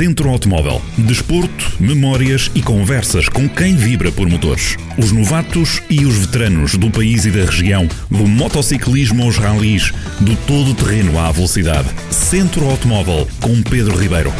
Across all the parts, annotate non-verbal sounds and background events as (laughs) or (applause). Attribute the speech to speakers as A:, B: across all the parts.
A: Centro Automóvel. Desporto, memórias e conversas com quem vibra por motores. Os novatos e os veteranos do país e da região, do motociclismo aos ralis, do todo terreno à velocidade. Centro Automóvel com Pedro Ribeiro.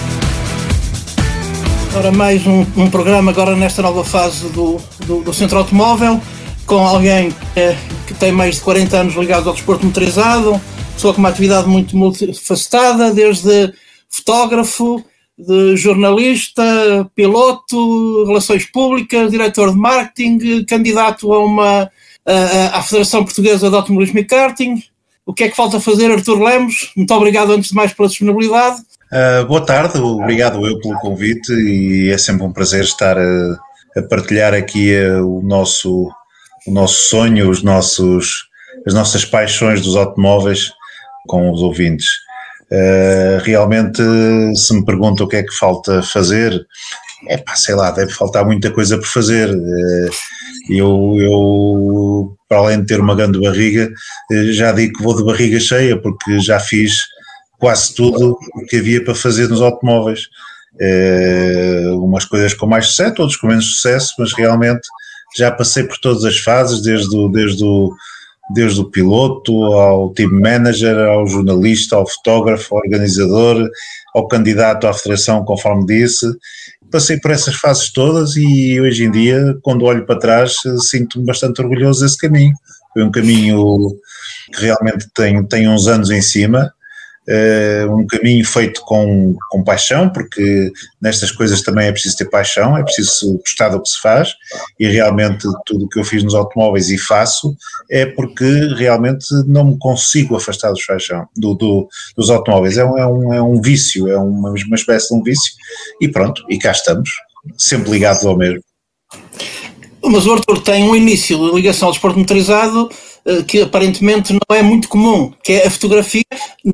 B: Ora, mais um, um programa agora nesta nova fase do, do, do Centro Automóvel, com alguém é, que tem mais de 40 anos ligado ao desporto motorizado, pessoa com uma atividade muito multifacetada, desde fotógrafo, de jornalista, piloto, relações públicas, diretor de marketing, candidato a uma a, à Federação Portuguesa de Automobilismo e Karting. O que é que falta fazer, Artur Lemos? Muito obrigado antes de mais pela disponibilidade.
C: Uh, boa tarde, obrigado eu pelo convite e é sempre um prazer estar a, a partilhar aqui uh, o, nosso, o nosso sonho, os nossos, as nossas paixões dos automóveis com os ouvintes. Uh, realmente, se me perguntam o que é que falta fazer, é pá, sei lá, deve faltar muita coisa por fazer. Uh, eu, eu, para além de ter uma grande barriga, uh, já digo que vou de barriga cheia, porque já fiz quase tudo o que havia para fazer nos automóveis. umas coisas com mais sucesso, outras com menos sucesso, mas realmente já passei por todas as fases, desde o, desde o desde o piloto ao team manager, ao jornalista, ao fotógrafo, ao organizador, ao candidato à federação, conforme disse. Passei por essas fases todas e hoje em dia, quando olho para trás, sinto-me bastante orgulhoso desse caminho. Foi um caminho que realmente tem, tem uns anos em cima uh, um caminho feito com, com paixão, porque nestas coisas também é preciso ter paixão, é preciso gostar do que se faz, e realmente tudo o que eu fiz nos automóveis e faço é porque realmente não me consigo afastar dos paixão, do, do, dos automóveis. É um, é, um, é um vício, é uma, uma espécie de um vício, e pronto, e cá estamos, sempre ligados ao mesmo.
B: Mas o Arthur tem um início de ligação ao desporto motorizado que aparentemente não é muito comum, que é a fotografia,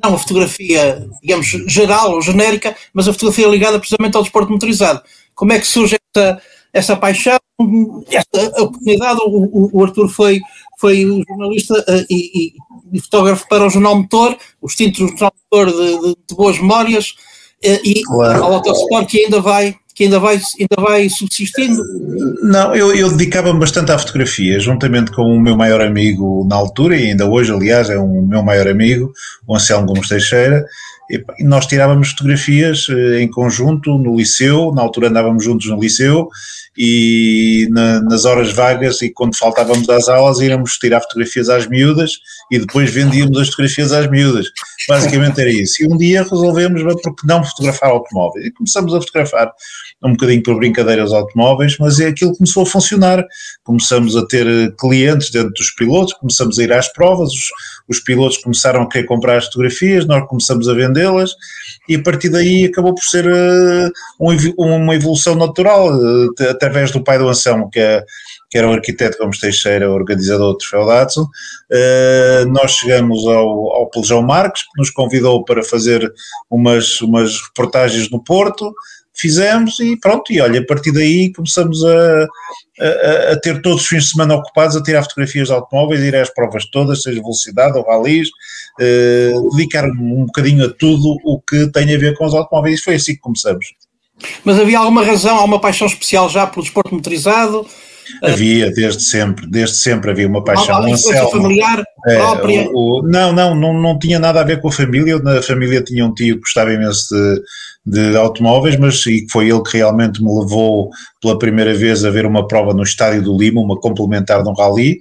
B: não a fotografia, digamos, geral ou genérica, mas a fotografia ligada precisamente ao desporto motorizado. Como é que surge essa, essa paixão, essa oportunidade? O, o Arthur foi, foi jornalista uh, e, e, fotógrafo para o Jornal Motor, o extinto Jornal Motor de, de, de Boas Memórias, uh, e claro. ao Autosport que ainda vai que ainda vai, ainda vai subsistindo?
C: Não, eu, eu dedicava-me bastante à fotografia, juntamente com o meu maior amigo na altura, e ainda hoje, aliás, é o meu maior amigo, o Anselmo Gomes Teixeira, e nós tirávamos fotografias eh, em conjunto no liceu, na altura andávamos juntos no liceu, e na, nas horas vagas e quando faltávamos às aulas íamos tirar fotografias às miúdas e depois vendíamos as fotografias às miúdas. Basicamente era isso. E um dia resolvemos, porque não fotografar automóveis? E começamos a fotografar um bocadinho por brincadeira automóveis, mas é aquilo que começou a funcionar. Começamos a ter eh, clientes dentro dos pilotos, começamos a ir às provas, os, os pilotos começaram a querer comprar as fotografias, nós começamos a vendê-las e a partir daí acabou por ser uh, uma evolução natural, uh, através do pai do Anselmo, que, é, que era o arquiteto Gomes Teixeira, organizador do Troféu Datsun. Uh, nós chegamos ao, ao Pelejão Marques, que nos convidou para fazer umas, umas reportagens no Porto, fizemos e pronto, e olha, a partir daí começamos a, a, a, ter todos os fins de semana ocupados a tirar fotografias de automóveis, ir às provas todas, seja velocidade ou ralis, eh, dedicar um bocadinho a tudo o que tem a ver com os automóveis, foi assim que começamos.
B: Mas havia alguma razão, alguma paixão especial já pelo desporto motorizado?
C: Havia, desde sempre, desde sempre havia uma paixão. Uma
B: influência familiar é, própria?
C: Não, não, não, não tinha nada a ver com a família. Na família tinha um tio que gostava imenso de, de automóveis, mas e foi ele que realmente me levou pela primeira vez a ver uma prova no Estádio do Lima, uma complementar de um rally.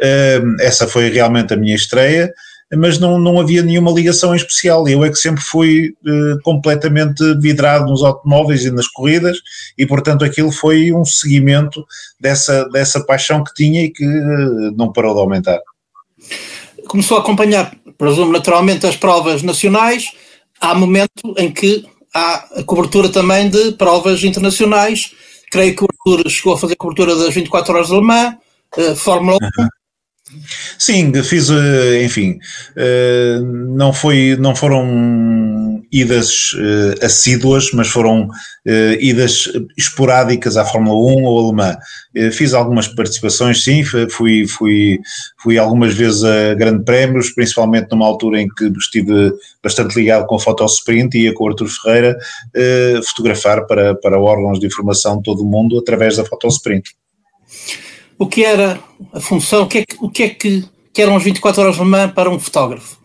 C: Uh, essa foi realmente a minha estreia mas não, não havia nenhuma ligação em especial. Eu é que sempre fui uh, completamente vidrado nos automóveis e nas corridas, e portanto aquilo foi um seguimento dessa, dessa paixão que tinha e que uh, não parou de aumentar.
B: Começou a acompanhar, presumo, naturalmente as provas nacionais. Há momento em que há a cobertura também de provas internacionais. Creio que o Arthur chegou a fazer cobertura das 24 horas de Le Mans, uh, Fórmula 1.
C: Sim, fiz, eh, enfim, eh, não, foi, não foram idas eh, assíduas, mas foram idas esporádicas à Fórmula 1 ou alemã. Fiz algumas participações, sim, fui, fui, fui algumas vezes a Grande Prémios, principalmente numa altura em que estive bastante ligado com a Fotosprint e ia com o Artur Ferreira fotografar para, para órgãos de informação de todo o mundo através da Fotosprint
B: o que era a função, o que é que, o que, é que, que eram as 24 horas de Le Mans para um fotógrafo?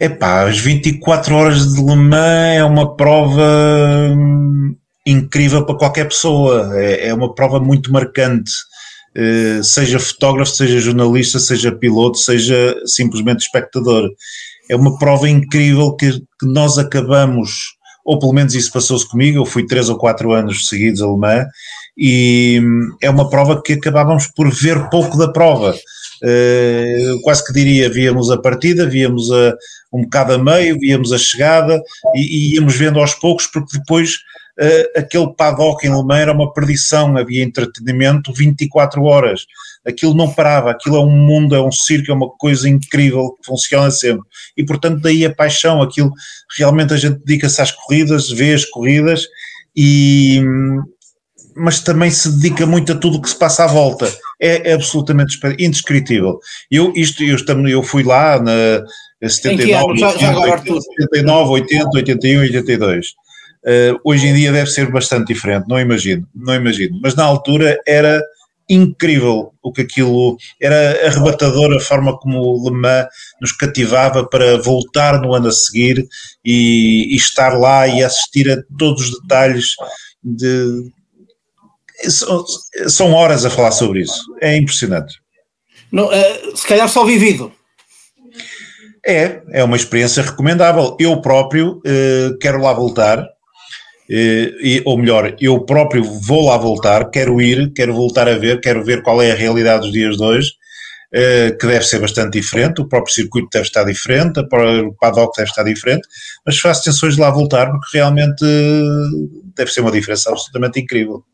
C: Epá, as 24 horas de Le Mans é uma prova hum, incrível para qualquer pessoa, é, é uma prova muito marcante, uh, seja fotógrafo, seja jornalista, seja piloto, seja simplesmente espectador. É uma prova incrível que, que nós acabamos, ou pelo menos isso passou-se comigo, eu fui 3 ou 4 anos seguidos a Le Mans, e hum, é uma prova que acabávamos por ver pouco da prova. Uh, quase que diria, víamos a partida, víamos a, um bocado a meio, víamos a chegada e, e íamos vendo aos poucos, porque depois uh, aquele paddock em Le era uma perdição, havia entretenimento 24 horas, aquilo não parava, aquilo é um mundo, é um circo, é uma coisa incrível que funciona sempre e portanto daí a paixão, aquilo realmente a gente dedica-se às corridas, vê as corridas e, hum, mas também se dedica muito a tudo o que se passa à volta. É, é absolutamente indescritível. Eu, isto, eu, eu fui lá na 79, já, 80, já 79 80, 81, 82. Uh, hoje em dia deve ser bastante diferente, não imagino, não imagino. Mas na altura era incrível o que aquilo era arrebatador a forma como o Le Mans nos cativava para voltar no ano a seguir e, e estar lá e assistir a todos os detalhes de, são horas a falar sobre isso. É impressionante.
B: Não, uh, se calhar só vivido.
C: É, é uma experiência recomendável. Eu próprio uh, quero lá voltar, uh, e, ou melhor, eu próprio vou lá voltar, quero ir, quero voltar a ver, quero ver qual é a realidade dos dias de hoje, que deve ser bastante diferente, o próprio circuito deve estar diferente, o paddock deve estar diferente, mas faço tensões de lá voltar porque realmente deve ser uma diferença absolutamente incrível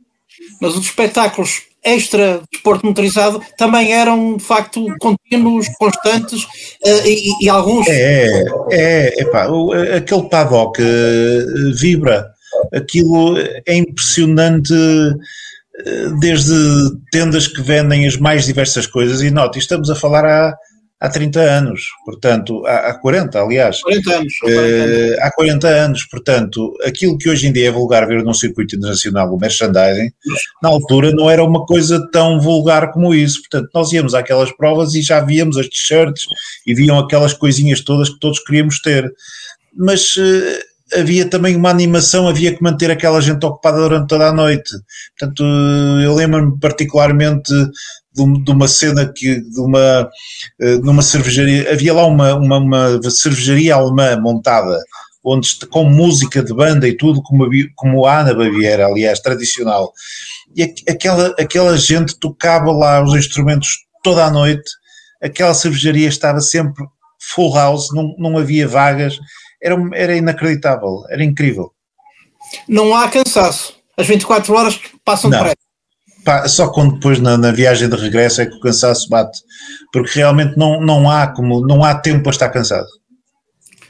B: mas os espetáculos extra desporto motorizado também eram de facto contínuos, constantes uh, e, e, alguns.
C: É, é, epá, aquele paddock uh, vibra, aquilo é impressionante. Desde tendas que vendem as mais diversas coisas, e note, estamos a falar há há 30 anos, portanto, há, há 40, aliás.
B: 40 anos, 40
C: anos. Uh, há 40 anos, portanto, aquilo que hoje em dia é vulgar ver num circuito internacional, o merchandising, na altura não era uma coisa tão vulgar como isso. Portanto, nós íamos àquelas provas e já víamos as t-shirts e viam aquelas coisinhas todas que todos queríamos ter. Mas. Uh, havia também uma animação, havia que manter aquela gente ocupada durante toda a noite. Portanto, eu lembro-me particularmente de, uma cena que de uma eh, numa cervejaria havia lá uma, uma, uma cervejaria alemã montada onde com música de banda e tudo como como a Ana Baviera aliás tradicional. E aquela aquela gente tocava lá os instrumentos toda a noite. Aquela cervejaria estava sempre full house não, não havia vagas era, era inacreditável era incrível
B: não há cansaço as 24 horas passam depressa
C: Pá, só quando depois na, na, viagem de regresso é que o cansaço bate, porque realmente não, não há como, não há tempo para estar cansado.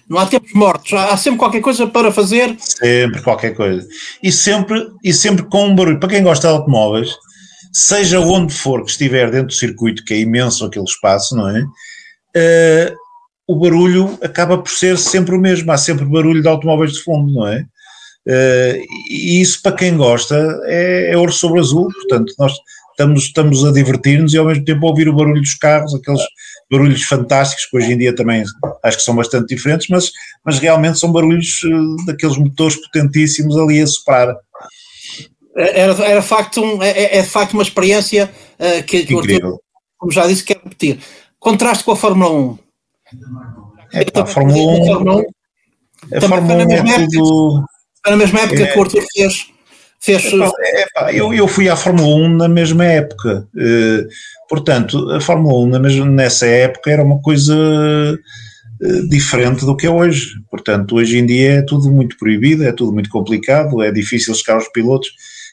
B: Não há tempos mortos, há sempre qualquer coisa para fazer.
C: Sempre qualquer coisa. E sempre, e sempre com um barulho. Para quem gosta de automóveis, seja onde for que estiver dentro do circuito, que é imenso aquele espaço, não é? Uh, o barulho acaba por ser sempre o mesmo. Há sempre barulho de automóveis de fundo, não é? Uh, e isso para quem gosta é, é ouro sobre azul, portanto nós estamos, estamos a divertir-nos e ao mesmo tempo a ouvir o barulho dos carros, aqueles barulhos fantásticos que hoje em dia também acho que são bastante diferentes, mas, mas realmente são barulhos uh, daqueles motores potentíssimos ali a soprar.
B: Era, era facto um, é, é, é de facto uma experiência uh, que, que Incrível. como já disse, quero repetir. Contraste com a Fórmula 1.
C: É, a Fórmula 1, a Fórmula 1, a Fórmula 1 é tudo
B: na mesma época é, que o Arthur fez. fez
C: eu, eu fui à Fórmula 1 na mesma época. Uh, portanto, a Fórmula 1 na mesma, nessa época era uma coisa uh, diferente do que é hoje. Portanto, hoje em dia é tudo muito proibido, é tudo muito complicado, é difícil chegar aos pilotos.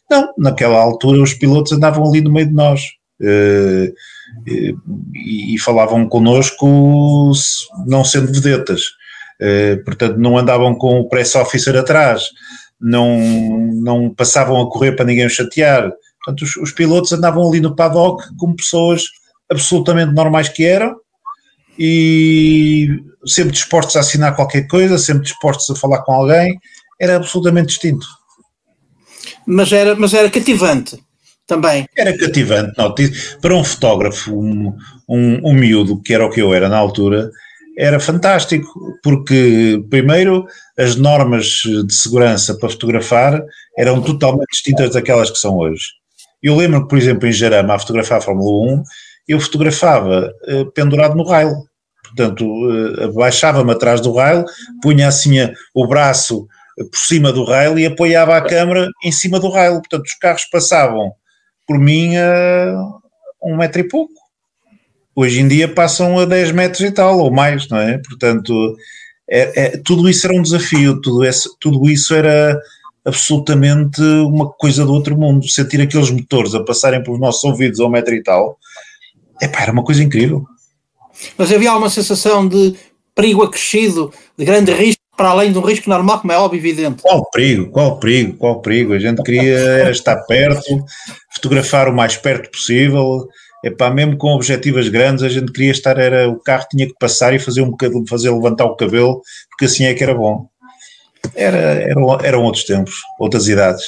C: Não, naquela altura os pilotos andavam ali no meio de nós. Uh, e, e falavam connosco não sendo vedetas. Portanto, não andavam com o press officer atrás, não, não passavam a correr para ninguém chatear. Portanto, os, os pilotos andavam ali no paddock como pessoas absolutamente normais que eram e sempre dispostos a assinar qualquer coisa, sempre dispostos a falar com alguém, era absolutamente distinto.
B: Mas era, mas era cativante também.
C: Era cativante, não, para um fotógrafo, um, um, um miúdo, que era o que eu era na altura, era fantástico, porque primeiro as normas de segurança para fotografar eram totalmente distintas daquelas que são hoje. Eu lembro que, por exemplo, em Jarama, a fotografar a Fórmula 1, eu fotografava uh, pendurado no rail. Portanto, uh, abaixava-me atrás do rail, punha assim o braço por cima do rail e apoiava a câmera em cima do rail. Portanto, os carros passavam por mim a um metro e pouco. Hoje em dia passam a 10 metros e tal, ou mais, não é? Portanto, é, é, tudo isso era um desafio, tudo, esse, tudo isso era absolutamente uma coisa do outro mundo. Sentir aqueles motores a passarem pelos nossos ouvidos ao metro e tal, epá, era uma coisa incrível.
B: Mas havia uma sensação de perigo acrescido, de grande risco, para além do risco normal, como é óbvio evidente.
C: Qual perigo, qual perigo, qual perigo? A gente queria estar perto, fotografar o mais perto possível. Epá, mesmo com objetivas grandes, a gente queria estar, era o carro tinha que passar e fazer um bocadinho, fazer levantar o cabelo, porque assim é que era bom. Era, eram, eram outros tempos, outras idades.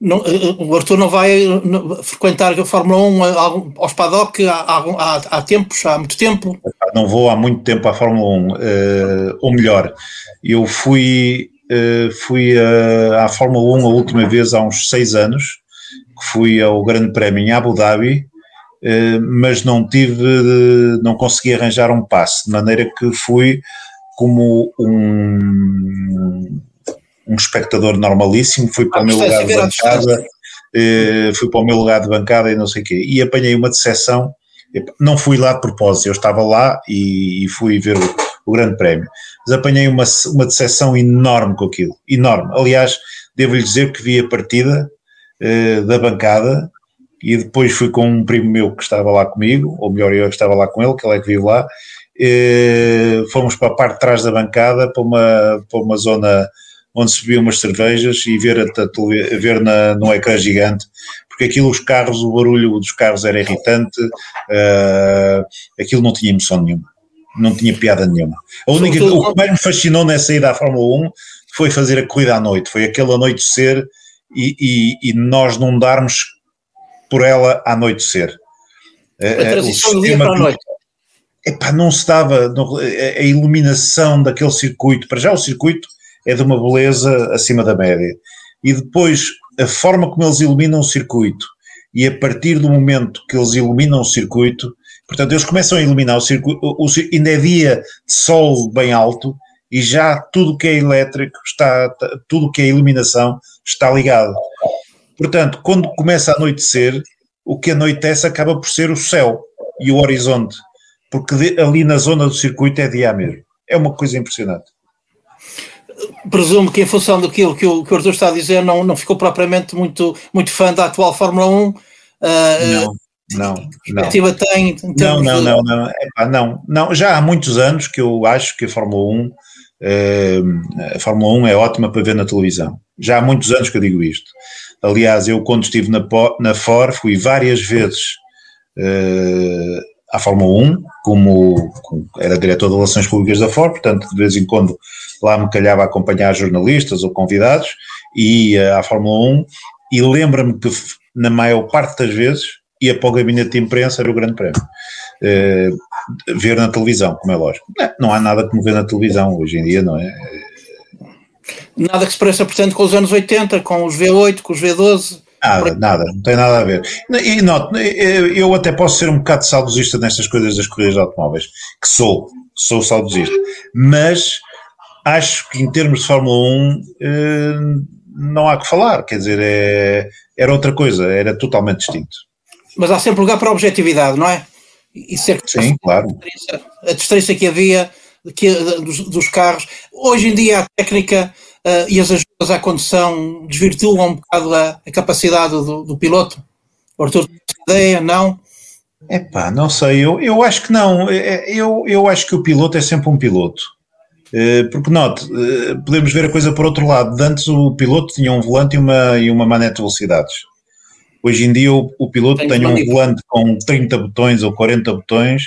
B: Não, eh, eh, o Arthur não vai frequentar a Fórmula 1 eh, aos paddock há, há, há, tempos, há muito tempo?
C: Não vou há muito tempo à Fórmula 1, uh, ou melhor, eu fui, fui à Fórmula 1 a última vez há uns seis anos, que fui ao Grande Prémio em Abu Dhabi, mas não tive, não consegui arranjar um passe, de maneira que fui como um um espectador normalíssimo, fui para ah, o meu lugar de bancada, eh, fui para o meu lugar de bancada e não sei o quê, e apanhei uma decepção, não fui lá de propósito, eu estava lá e, e fui ver o, o, grande prémio, mas apanhei uma, uma decepção enorme com aquilo, enorme, aliás, devo-lhe dizer que vi a partida eh, da bancada e depois fui com um primo meu que estava lá comigo, ou melhor, eu que estava lá com ele, que ele é que vive lá, eh, fomos para a parte de trás da bancada, para uma, para uma zona onde se bebiam umas cervejas e ver, a, ver na, num ecrã gigante, porque aquilo, os carros, o barulho dos carros era irritante, uh, aquilo não tinha emoção nenhuma, não tinha piada nenhuma. A única, o que mais me fascinou nessa ida à Fórmula 1 foi fazer a corrida à noite, foi aquele anoitecer e, e, e nós não darmos por ela a anoitecer.
B: A transição do dia para a noite.
C: Epá, não se dava a iluminação daquele circuito, para já o circuito é de uma beleza acima da média. E depois, a forma como eles iluminam o circuito, e a partir do momento que eles iluminam o circuito, portanto, eles começam a iluminar o circuito, o, ainda é dia de sol bem alto, e já tudo que é elétrico está, tudo que é iluminação está ligado. Portanto, quando começa a anoitecer, o que anoitece acaba por ser o céu e o horizonte, porque ali na zona do circuito é dia mesmo. É uma coisa impressionante
B: presumo que em função daquilo que o, que o Arthur está a dizer, não, não ficou propriamente muito, muito fã da atual Fórmula 1. Uh,
C: não, não, não.
B: tem?
C: Não, não, não, não, Epá, não, não. Já há muitos anos que eu acho que a Fórmula 1, uh, ah, a Fórmula 1 é ótima para ver na televisão. Já há muitos anos que eu digo isto. Aliás, eu quando estive na, na FOR fui várias vezes uh, à Fórmula 1, como, como, era diretor de Relações Públicas da FOR, portanto, de vez em quando lá me calhava acompanhar jornalistas ou convidados, e à Fórmula 1, e lembra-me que na maior parte das vezes ia para o gabinete de imprensa ver o Grande Prémio. Uh, ver na televisão, como é lógico. Não, não, há nada como ver na televisão hoje em dia, não é?
B: Nada que se pareça, portanto, com os anos 80, com os V8, com os V12.
C: Nada, nada, não tem nada a ver. E note, eu até posso ser um bocado saudosista nestas coisas das corridas de automóveis, que sou, sou saudosista, mas acho que em termos de Fórmula 1 eh, não há que falar, quer dizer, é, era outra coisa, era totalmente distinto.
B: Mas há sempre lugar para a objetividade, não é?
C: E ser Sim, claro.
B: A distância que havia que, dos, dos carros. Hoje em dia a técnica uh, e as à condução desvirtuam um bocado a, a capacidade do, do, piloto? O Arthur ideia, não?
C: Epá, não sei, eu, eu acho que não. É, é, eu, eu acho que o piloto é sempre um piloto. Eh, porque, note, eh, podemos ver a coisa por outro lado. Antes o piloto tinha um volante e uma, e uma manete de velocidades. Hoje em dia o, o piloto tem, tem um volante com 30 botões ou 40 botões,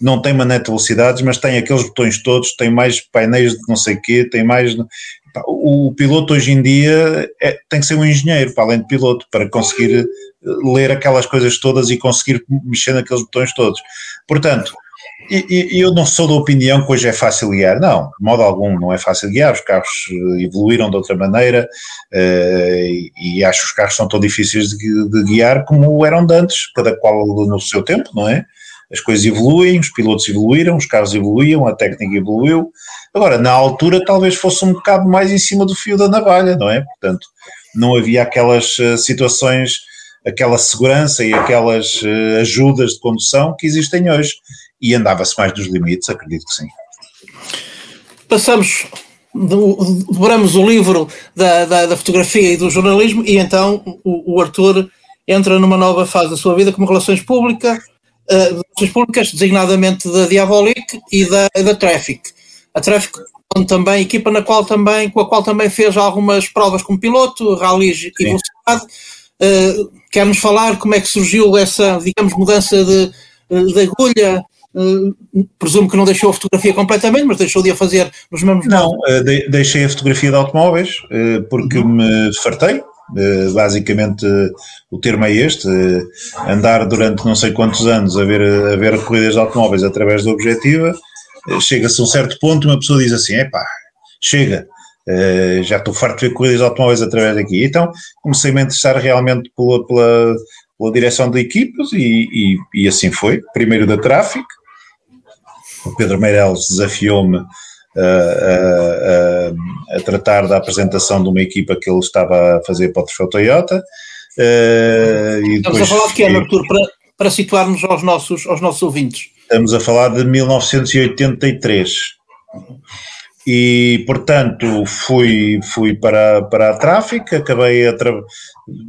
C: não tem manete de velocidades, mas tem aqueles botões todos, tem mais painéis de não sei o quê, tem mais... O piloto hoje em dia é, tem que ser um engenheiro, para além de piloto, para conseguir ler aquelas coisas todas e conseguir mexer naqueles botões todos. Portanto, e, e, eu não sou da opinião que hoje é fácil guiar, não, de modo algum não é fácil guiar, os carros eh, evoluíram de outra maneira uh, e acho que os carros são tão difíceis de, de, guiar como eram de antes, cada qual no seu tempo, não é? As coisas evoluem, os pilotos evoluíram, os carros evoluíam, a técnica evoluiu. Agora, na altura, talvez fosse um bocado mais em cima do fio da navalha, não é? Portanto, não havia aquelas uh, situações aquela segurança e aquelas uh, ajudas de condução que existem hoje. E andava-se mais dos limites, acredito que sim.
B: Passamos, dobramos o livro da, da, da, fotografia e do jornalismo e então o, o, Arthur entra numa nova fase da sua vida como relações públicas, relações públicas designadamente da Diabolic e da, da Traffic. A Traffic também, equipa na qual também, com a qual também fez algumas provas como piloto, rallies e velocidade. Uh, Quer-nos falar como é que surgiu essa, digamos, mudança de, de agulha? Uh, presumo que não deixou a fotografia completamente, mas deixou de a fazer nos mesmos.
C: Não, de, deixei a fotografia de automóveis uh, porque uhum. me fartei. Basicamente, o termo é este: andar durante não sei quantos anos a ver, a ver corridas de automóveis através da objetiva. Chega-se a um certo ponto, uma pessoa diz assim: epá, chega, já estou farto de ver corridas de automóveis através daqui. Então comecei a interessar realmente pela, pela, pela direção de equipas e, e, e, assim foi. Primeiro da Traffic, o Pedro Meireles desafiou-me uh, uh, a tratar da apresentação de uma equipa que ele estava a fazer para o Troféu Toyota.
B: e Estamos a falar de que é, Artur, para, para situarmos aos nossos, aos nossos ouvintes?
C: Estamos a falar de 1983 e portanto fui, fui para, para a tráfico, acabei tra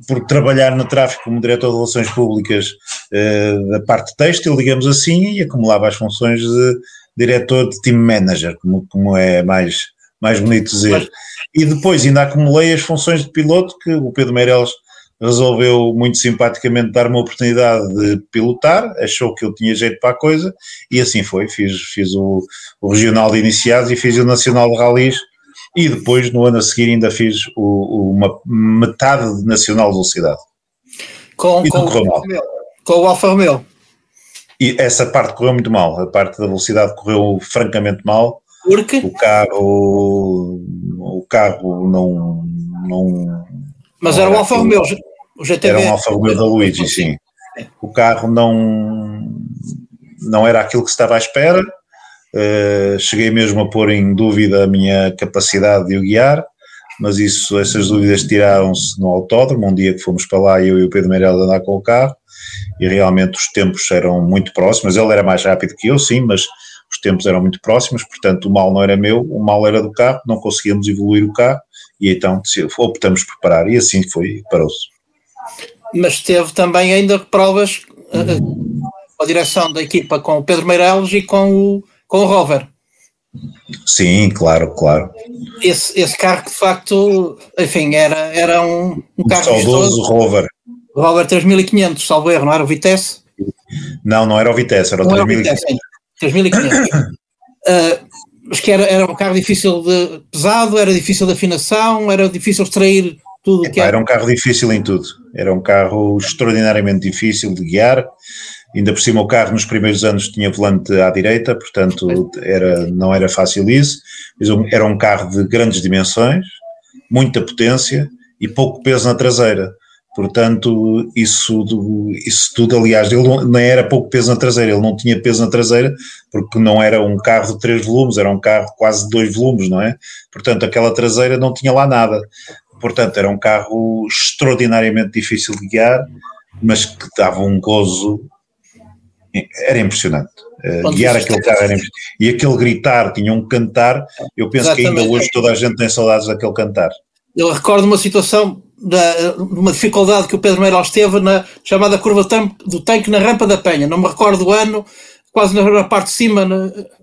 C: por trabalhar na tráfico como diretor de relações públicas eh, da parte têxtil, digamos assim, e acumulava as funções de diretor de team manager, como, como é mais, mais bonito dizer. E depois ainda acumulei as funções de piloto que o Pedro Meireles resolveu muito simpaticamente dar-me a oportunidade de pilotar, achou que eu tinha jeito para a coisa e assim foi. Fiz, fiz o, o Regional de Iniciados e fiz o Nacional de Rallys e depois no ano a seguir ainda fiz o, uma metade de Nacional de Velocidade.
B: Com, com, o, com o Alfa Romeo.
C: E essa parte correu muito mal, a parte da velocidade correu francamente mal.
B: Porque?
C: O carro, o carro não, não
B: mas era o Alfa Romeo,
C: o GTB. Era um Alfa Romeo da Luigi, sim. O carro não, não era aquilo que se estava à espera. Uh, cheguei mesmo a pôr em dúvida a minha capacidade de o guiar, mas isso, essas dúvidas tiraram-se no autódromo, um dia que fomos para lá, eu e o Pedro Meirelles andar com o carro, e realmente os tempos eram muito próximos, ele era mais rápido que eu, sim, mas os tempos eram muito próximos, portanto o mal não era meu, o mal era do carro, não conseguíamos evoluir o carro, e então optamos por parar, e assim foi, parou-se.
B: Mas teve também ainda provas uh, a direção da equipa com o Pedro Meireles e com o, com o Rover.
C: Sim, claro, claro.
B: Esse, esse carro de facto, enfim, era, era um, um carro.
C: Saudoso Rover.
B: Rover 3500, salvo erro, não era o Vitesse?
C: Não, não era o Vitesse, era o não 3500. Era o Vitesse,
B: 3500. uh, (coughs) mas que era, era um carro difícil de pesado, era difícil de afinação, era difícil extrair tudo o que
C: era. Era um carro difícil em tudo, era um carro extraordinariamente difícil de guiar, ainda por cima o carro nos primeiros anos tinha volante à direita, portanto era, não era fácil isso, era um carro de grandes dimensões, muita potência e pouco peso na traseira. Portanto, isso, isso tudo, aliás, ele não, nem era pouco peso na traseira, ele não tinha peso na traseira porque não era um carro de três volumes, era um carro quase de dois volumes, não é? Portanto, aquela traseira não tinha lá nada. Portanto, era um carro extraordinariamente difícil de guiar, mas que dava um gozo, era impressionante. Uh, guiar aquele carro era impressionante. E aquele gritar, tinha um cantar, eu penso Exatamente. que ainda hoje toda a gente tem saudades daquele cantar.
B: Eu recordo uma situação da, uma dificuldade que o Pedro Meireles teve na chamada curva do tanque na rampa da Penha. Não me recordo o ano, quase na parte de cima,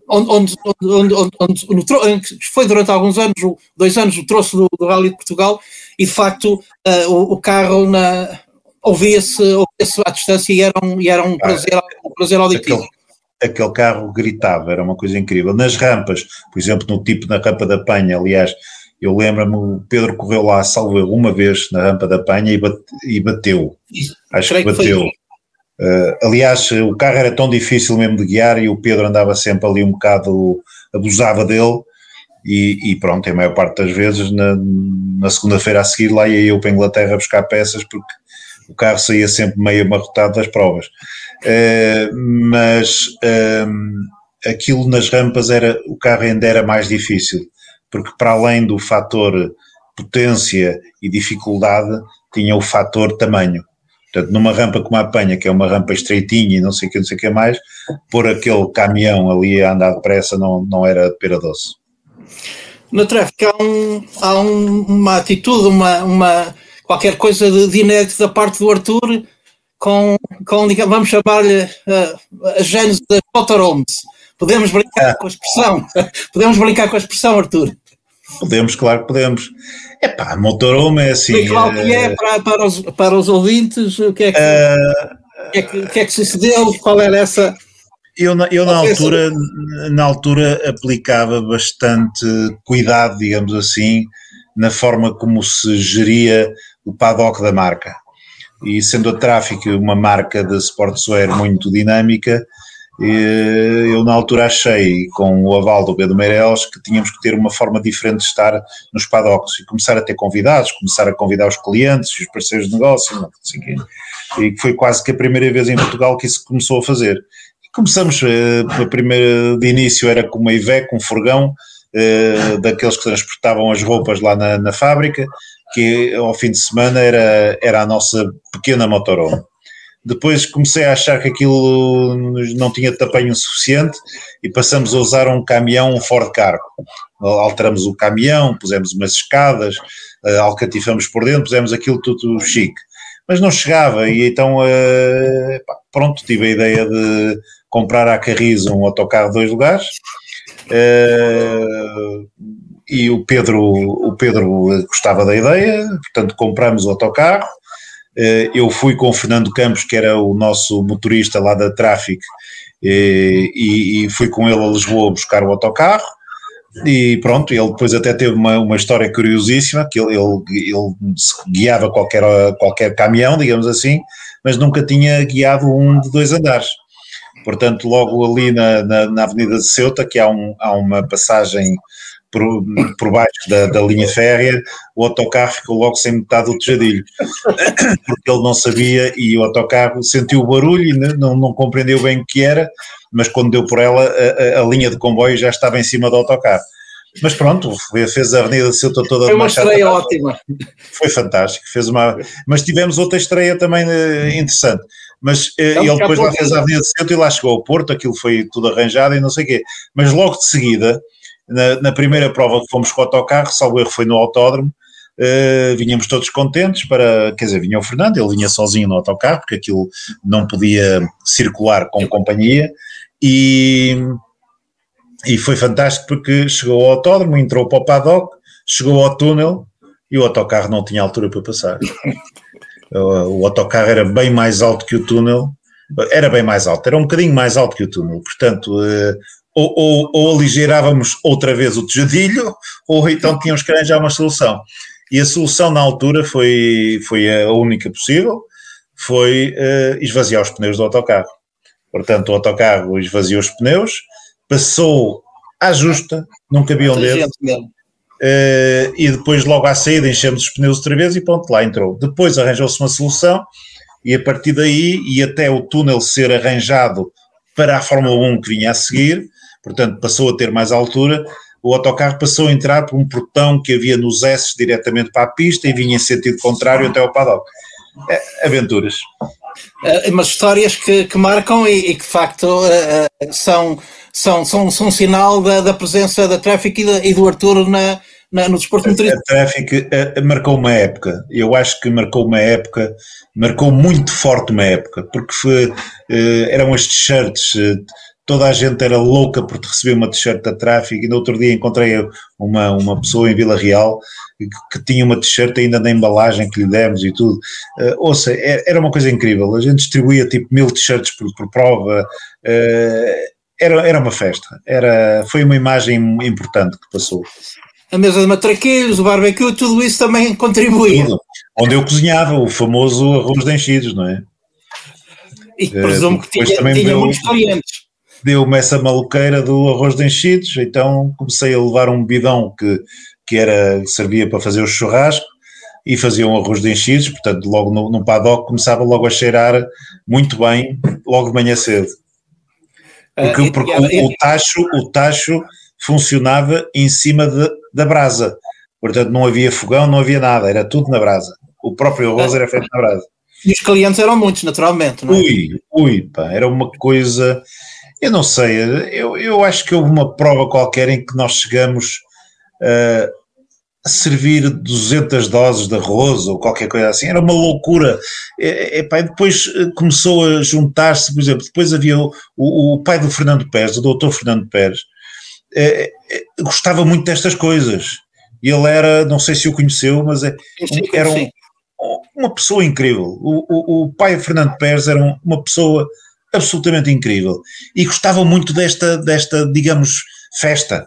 B: onde, onde, onde, onde, foi durante alguns anos, dois anos, o troço do, do Rally de Portugal, e de facto uh, o, o, carro na, ouvia-se ouvia à distância e era um, e era um, prazer, um prazer auditivo.
C: Aquele, aquele carro gritava, era uma coisa incrível. Nas rampas, por exemplo, no tipo na rampa da Penha, aliás, eu lembro-me, o Pedro correu lá, salvou uma vez na rampa da Penha e, bate, e bateu. Acho que bateu. Que Uh, aliás, o carro era tão difícil mesmo de guiar e o Pedro andava sempre ali um bocado, abusava dele. E, e pronto, a maior parte das vezes, na, na segunda-feira a seguir, lá ia eu para a Inglaterra buscar peças porque o carro saía sempre meio amarrotado das provas. Uh, mas uh, aquilo nas rampas era, o carro ainda era mais difícil, porque para além do fator potência e dificuldade, tinha o fator tamanho. Portanto, numa rampa como a Penha, que é uma rampa estreitinha e não sei o que, não sei o que mais, pôr aquele caminhão ali a andar depressa não, não era de pera doce.
B: No tráfico há, um, há um, uma atitude, uma, uma, qualquer coisa de, de inédito da parte do Arthur com, com digamos, vamos chamar-lhe uh, a gênese das motorhomes. Podemos brincar ah. com a expressão, (laughs) podemos brincar com a expressão, Arthur.
C: Podemos, claro que podemos. Epá, motorhome é assim.
B: E qual que é eh, para, para, os, para os ouvintes? O que é que, uh, que, é que, que, é que sucedeu? Qual era essa.
C: Eu, na, eu na, altura, na altura aplicava bastante cuidado, digamos assim, na forma como se geria o paddock da marca. E sendo a Traffic uma marca de sportswear muito dinâmica, eu na altura achei, com o aval do Pedro Meireles, que tínhamos que ter uma forma diferente de estar nos paddocks e começar a ter convidados, começar a convidar os clientes e os parceiros de negócio, quê. e foi quase que a primeira vez em Portugal que isso começou a fazer. Começamos, eh, a primeira de início era com uma Iveco, um furgão, eh, daqueles que transportavam as roupas lá na, na fábrica, que ao fim de semana era, era a nossa pequena motorhome. Depois comecei a achar que aquilo não tinha tamanho suficiente e passamos a usar um caminhão, um Ford Cargo. Alteramos o caminhão, pusemos umas escadas, uh, alcatifamos por dentro, pusemos aquilo tudo chique. Mas não chegava e então, uh, pronto, tive a ideia de comprar à Carrizo um autocarro de dois lugares. Uh, e o Pedro, o Pedro gostava da ideia, portanto compramos o autocarro, eh, eu fui com o Fernando Campos, que era o nosso motorista lá da Traffic, eh, e, e fui com ele a Lisboa buscar o autocarro. E pronto, ele depois até teve uma, uma história curiosíssima, que ele, ele, ele guiava qualquer, qualquer caminhão, digamos assim, mas nunca tinha guiado um de dois andares. Portanto, logo ali na, na, na Avenida de Ceuta, que há, um, há uma passagem por, por baixo da, da, linha férrea, o autocarro ficou logo sem metade do tejadilho, (coughs) porque ele não sabia e o autocarro sentiu o barulho e não, não compreendeu bem o que era, mas quando deu por ela, a, a, linha de comboio já estava em cima do autocarro. Mas pronto, fez a Avenida de Ceuta toda
B: Foi uma estreia ótima.
C: Foi fantástico. Fez uma... Mas tivemos outra estreia também uh, interessante. Mas uh, ele depois lá fez a Avenida de Ceuta e lá chegou ao Porto, aquilo foi tudo arranjado e não sei o quê. Mas logo de seguida, na, na, primeira prova que fomos com o autocarro, salvo erro foi no autódromo, uh, vinhamos todos contentes para, quer dizer, vinha o Fernando, ele vinha sozinho no autocarro, porque aquilo não podia circular com companhia, e, e foi fantástico porque chegou ao autódromo, entrou para o paddock, chegou ao túnel e o autocarro não tinha altura para passar. (laughs) o, autocarro era bem mais alto que o túnel, era bem mais alto, era um bocadinho mais alto que o túnel, portanto, uh, ou, ou, ou aligeirávamos outra vez o tejadilho, (laughs) ou então tínhamos que arranjar uma solução. E a solução na altura foi, foi a única possível, foi uh, esvaziar os pneus do autocarro. Portanto, o autocarro esvaziou os pneus, passou à justa, não cabia um dedo, uh, e depois logo à saída enchemos os pneus outra vez e pronto, lá entrou. Depois arranjou-se uma solução e a partir daí, e até o túnel ser arranjado para a Fórmula 1 que vinha a seguir, portanto passou a ter mais altura, o autocarro passou a entrar por um portão que havia nos S diretamente para a pista e vinha em sentido contrário até ao paddock. É, aventuras.
B: É, mas histórias que, que marcam e, e, que de facto uh, são, são, são, são um sinal da, da presença da Traffic e, da, e, do Arturo na, na, no desporto motorizado.
C: A tráfico marcou uma época, eu acho que marcou uma época, marcou muito forte uma época, porque foi, eram as t-shirts, eh, toda a gente era louca por receber uma t-shirt da tráfico e no outro dia encontrei uma, uma pessoa em Vila Real que, que tinha uma t-shirt ainda na embalagem que lhe demos e tudo. Uh, ouça, era uma coisa incrível, a gente distribuía tipo mil t-shirts por, por prova, uh, era, era uma festa, era, foi uma imagem importante que passou.
B: A mesa de matraquilhos, o barbecue, tudo isso também (laughs) contribuía. Tudo.
C: Onde eu cozinhava, o famoso arroz de enchidos, não é?
B: E presumo que tinha, tinha muitos clientes
C: deu-me essa maluqueira do arroz de enchidos, então comecei a levar um bidão que, que era, servia para fazer o churrasco e fazia um arroz de enchidos, portanto logo no, no paddock começava logo a cheirar muito bem, logo de manhã cedo. Porque, uh, porque o, o, tacho, o tacho funcionava em cima de, da brasa, portanto não havia fogão, não havia nada, era tudo na brasa. O próprio arroz era feito na brasa.
B: E os clientes eram muitos, naturalmente, não é?
C: Ui, ui, pá, era uma coisa eu não sei, eu, eu acho que houve uma prova qualquer em que nós chegamos uh, a servir 200 doses de arroz ou qualquer coisa assim, era uma loucura. E, e, depois eh, começou a juntar-se, por exemplo, depois havia o, o, o, pai do Fernando Pérez, o doutor Fernando Pérez, eh, gostava muito destas coisas. Ele era, não sei se o conheceu, mas é, era um, uma pessoa incrível. O, o, o pai Fernando Pérez era um, uma pessoa absolutamente incrível. E gostava muito desta, desta digamos, festa.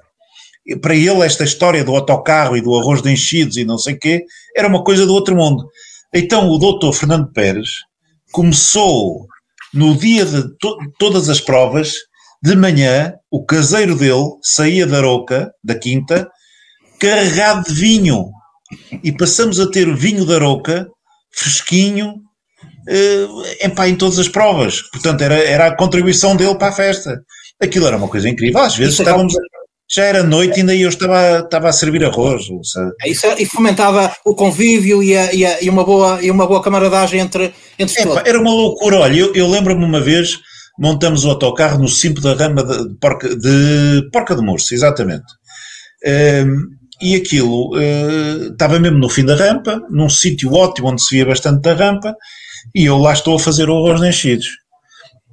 C: Para ele, esta história do autocarro e do arroz de enchidos e não sei o quê, era uma coisa do outro mundo. Então o doutor Fernando Pérez começou no dia de to todas as provas, de manhã, o caseiro dele saía da Aroca, da Quinta, carregado de vinho. E passamos a ter vinho da Aroca, fresquinho, epá, em todas as provas. Portanto, era, era a contribuição dele para a festa. Aquilo era uma coisa incrível. Às vezes isso estávamos. Já era noite e ainda eu estava, estava a servir arroz.
B: É, isso, e fomentava o convívio e, a, e, a, e, uma, boa, e uma boa camaradagem entre, entre
C: todos. Era uma loucura. Olha, eu, eu lembro-me uma vez, montamos o autocarro no Simpo da Rama de Porca de, Porca de Murso, exatamente. Um, ehm, e aquilo uh, estava mesmo no fim da rampa, num sítio ótimo onde se via bastante da rampa, e eu lá estou a fazer o arroz enchidos.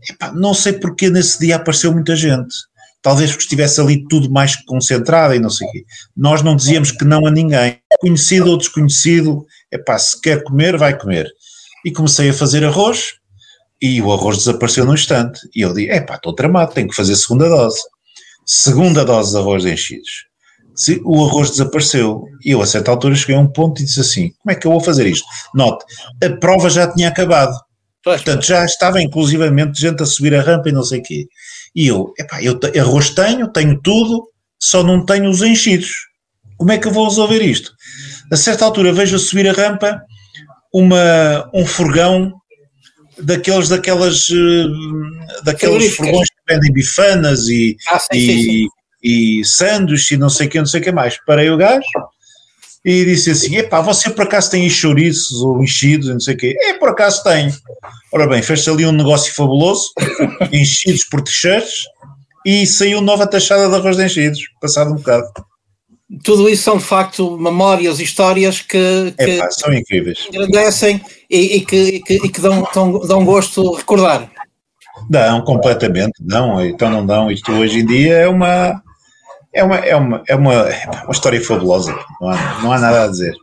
C: Epá, não sei porque nesse dia apareceu muita gente. Talvez porque estivesse ali tudo mais concentrado e não sei o quê. Nós não dizíamos que não a ninguém. Conhecido ou desconhecido, epá, se quer comer, vai comer. E comecei a fazer arroz e o arroz desapareceu num instante. E eu disse, epá, estou tramado, tenho que fazer segunda dose. Segunda dose de arroz enchidos o arroz desapareceu. E eu, a certa altura, cheguei a um ponto e disse assim: como é que eu vou fazer isto? Note, a prova já tinha acabado. Portanto, já estava inclusivamente gente a subir a rampa e não sei o quê. E eu, epá, eu arroz tenho, tenho tudo, só não tenho os enchidos. Como é que eu vou resolver isto? A certa altura vejo a subir a rampa uma, um furgão daqueles, daquelas, uh, daqueles furgões que vendem bifanas e, ah, sim, e, sim, sim e sanduíche e não sei o que, não sei o que mais. Parei o gajo e disse assim: Epá, você por acaso tem chouriços ou enchidos, não sei o quê? É, por acaso tenho. Ora bem, fez ali um negócio fabuloso, (laughs) enchidos por t-shirts e saiu nova taxada de arroz de enchidos, passado um bocado.
B: Tudo isso são de facto memórias, histórias que, que
C: Epá, são incríveis.
B: engrandecem e, e, que, e, que, e que dão, dão, dão gosto recordar.
C: Dão, completamente, dão, então não dão. Isto hoje em dia é uma, é uma, é uma, é uma, uma história fabulosa, não há, não há nada a dizer.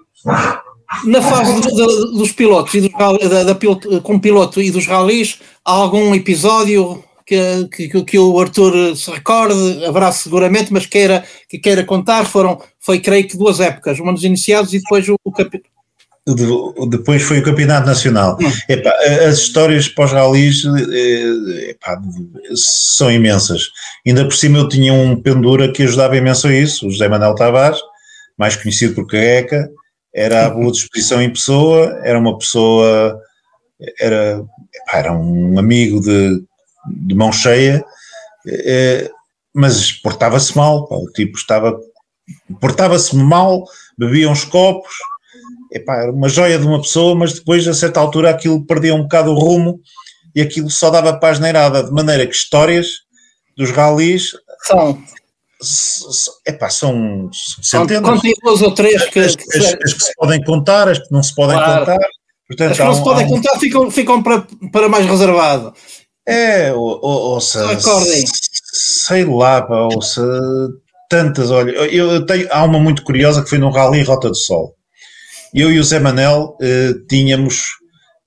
B: Na fase do, do, dos pilotos e dos, da, da piloto, como piloto e dos ralis, há algum episódio que, que, que, o Arthur se recorde, haverá seguramente, mas queira, que queira contar, foram, foi creio que duas épocas, uma dos iniciados e depois o, o capítulo
C: depois foi o Campeonato Nacional. Hum. Epá, as histórias pós-ralis eh, são imensas. Ainda por cima eu tinha um pendura que ajudava imenso a isso, o José Manuel Tavares, mais conhecido por Caeca, era a boa disposição em pessoa, era uma pessoa, era, epá, era um amigo de, de mão cheia, eh, mas portava-se mal, pá, o tipo estava, portava-se mal, bebia uns copos, epá, era uma joia de uma pessoa, mas depois, a certa altura, aquilo perdia um bocado o rumo e aquilo só dava para a de maneira que histórias dos ralis
B: são,
C: epá, são centenas.
B: Contem duas ou três que,
C: as, que, as, as, que se podem contar, as que não se podem claro. contar.
B: Portanto, as que não um, se podem um... contar ficam, ficam para, para mais reservado.
C: É, ou, ou, ouça, sei lá, ouça, tantas, olha, eu tenho, há uma muito curiosa que foi no Rally Rota do Sol. Eu e o Zé Manel eh, tínhamos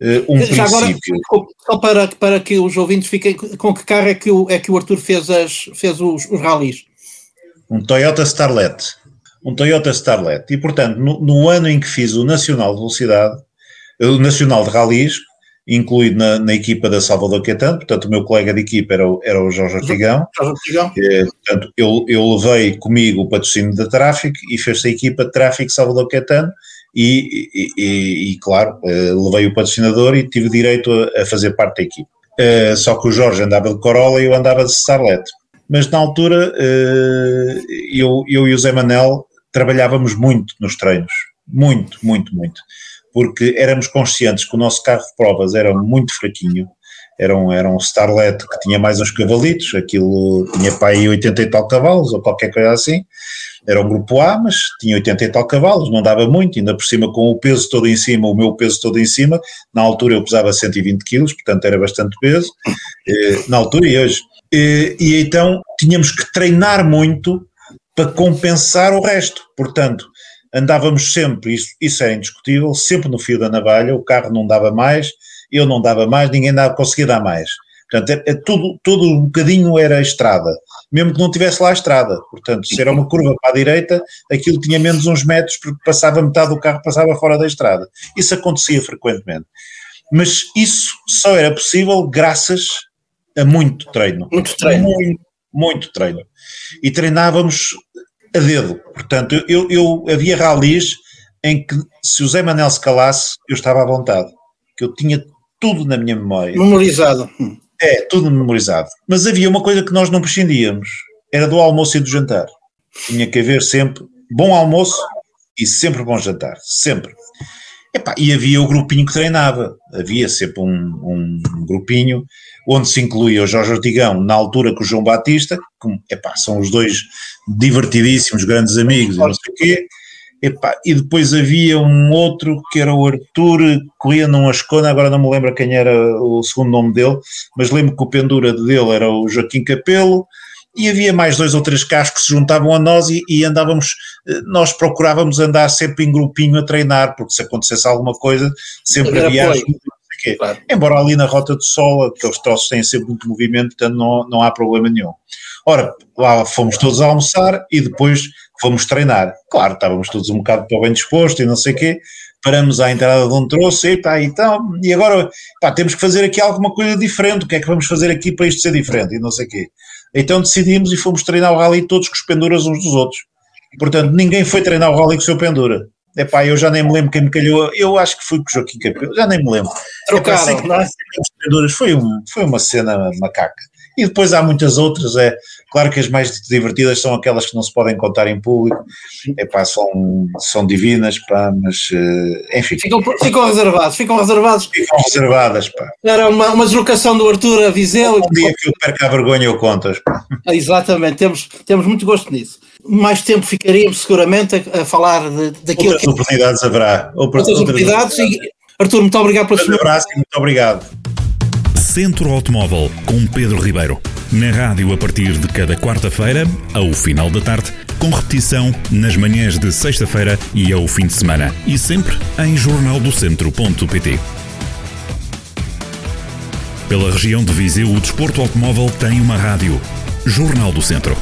C: eh, um Já princípio.
B: Agora, só para, para que os ouvintes fiquem, com que carro é que o, é que o Arthur fez, as, fez os, os rallies?
C: Um Toyota Starlet. Um Toyota Starlet. E, portanto, no, no ano em que fiz o Nacional de Velocidade, o Nacional de Rallies, incluído na, na, equipa da Salvador Caetano, portanto o meu colega de equipa era o, era o Jorge Artigão, Jorge Artigão. É, portanto eu, eu levei comigo o patrocínio da Tráfico e fez-se a equipa Tráfico Salvador Caetano e, e, e, e, claro, eh, levei o patrocinador e tive direito a, a fazer parte da equipa. Uh, só que o Jorge andava de Corolla e eu andava de Starlet. Mas na altura uh, eu, eu e o Zé Manel trabalhávamos muito nos treinos, muito, muito, muito. Porque éramos conscientes que o nosso carro de provas era muito fraquinho, era um, era um Starlet que tinha mais uns cavalitos, aquilo tinha para aí 80 e tal cavalos ou qualquer coisa assim, era um grupo A, mas tinha 80 e tal cavalos, não dava muito, ainda por cima com o peso todo em cima, o meu peso todo em cima, na altura eu pesava 120 quilos, portanto era bastante peso, eh, na altura e hoje. E, e então tínhamos que treinar muito para compensar o resto, portanto andávamos sempre, isso, isso é indiscutível, sempre no fio da navalha, o carro não dava mais, eu não dava mais, ninguém dava, conseguia dar mais. Portanto, é, é tudo, tudo um bocadinho era estrada, mesmo que não tivesse lá a estrada. Portanto, se era uma curva para a direita, aquilo tinha menos uns metros, porque passava metade do carro, passava fora da estrada. Isso acontecia frequentemente. Mas isso só era possível graças a muito treino.
B: Muito treino.
C: Muito, muito treino. E treinávamos a dedo. Portanto, eu, eu havia ralis em que se o Zé Manel se calasse, eu estava à vontade, que eu tinha tudo na minha memória.
B: Memorizado.
C: É, tudo memorizado. Mas havia uma coisa que nós não prescindíamos, era do almoço e do jantar. Tinha que haver sempre bom almoço e sempre bom jantar, sempre. E havia o grupinho que treinava, havia sempre um, um, grupinho onde se incluía o Jorge Ortigão, na altura com o João Batista, que epá, são os dois divertidíssimos, grandes amigos não sei o quê, epá, e depois havia um outro que era o Arthur, corria num Ascona, agora não me lembro quem era o segundo nome dele, mas lembro que o pendura dele era o Joaquim Capelo, e havia mais dois ou três carros que se juntavam a nós e, e, andávamos, eh, nós procurávamos andar sempre em grupinho a treinar, porque se acontecesse alguma coisa, sempre havia Claro. Embora ali na Rota do Sol, aqueles troços têm sempre muito movimento, portanto não, não há problema nenhum. Ora, lá fomos todos a almoçar e depois fomos treinar. Claro, estávamos todos um bocado para bem disposto e não sei o quê, paramos à entrada de um troço e pá, então, e agora pá, temos que fazer aqui alguma coisa diferente, o que é que vamos fazer aqui para isto ser diferente e não sei o quê. Então decidimos e fomos treinar o rally todos com os penduras uns dos outros. Portanto, ninguém foi treinar o rally com o seu pendura. Epá, eu já nem me lembro quem me calhou. Eu acho que fui com o Joaquim Capelo, já nem me lembro.
B: Trocaram. Epá,
C: foi, um, foi uma cena macaca. E depois há muitas outras, é claro que as mais divertidas são aquelas que não se podem contar em público, epá, são, são divinas, pá, mas eh, enfim.
B: Ficam, ficam reservados, ficam reservados.
C: Ficam reservadas, pá.
B: Era uma, uma deslocação do Arthur a Viseu.
C: Um dia que eu perco a vergonha eu contas.
B: Exatamente, temos, temos muito gosto nisso mais tempo ficaríamos seguramente a, a falar de, daquilo
C: outras que... oportunidades haverá.
B: Outras, outras oportunidades. E, Arthur, muito obrigado pela
C: sua... Um abraço e muito obrigado.
A: Centro Automóvel com Pedro Ribeiro. Na rádio a partir de cada quarta-feira, ao final da tarde, com repetição nas manhãs de sexta-feira e ao fim de semana. E sempre em jornaldocentro.pt. Pela região de Viseu, o desporto automóvel tem uma rádio. Jornal do Centro.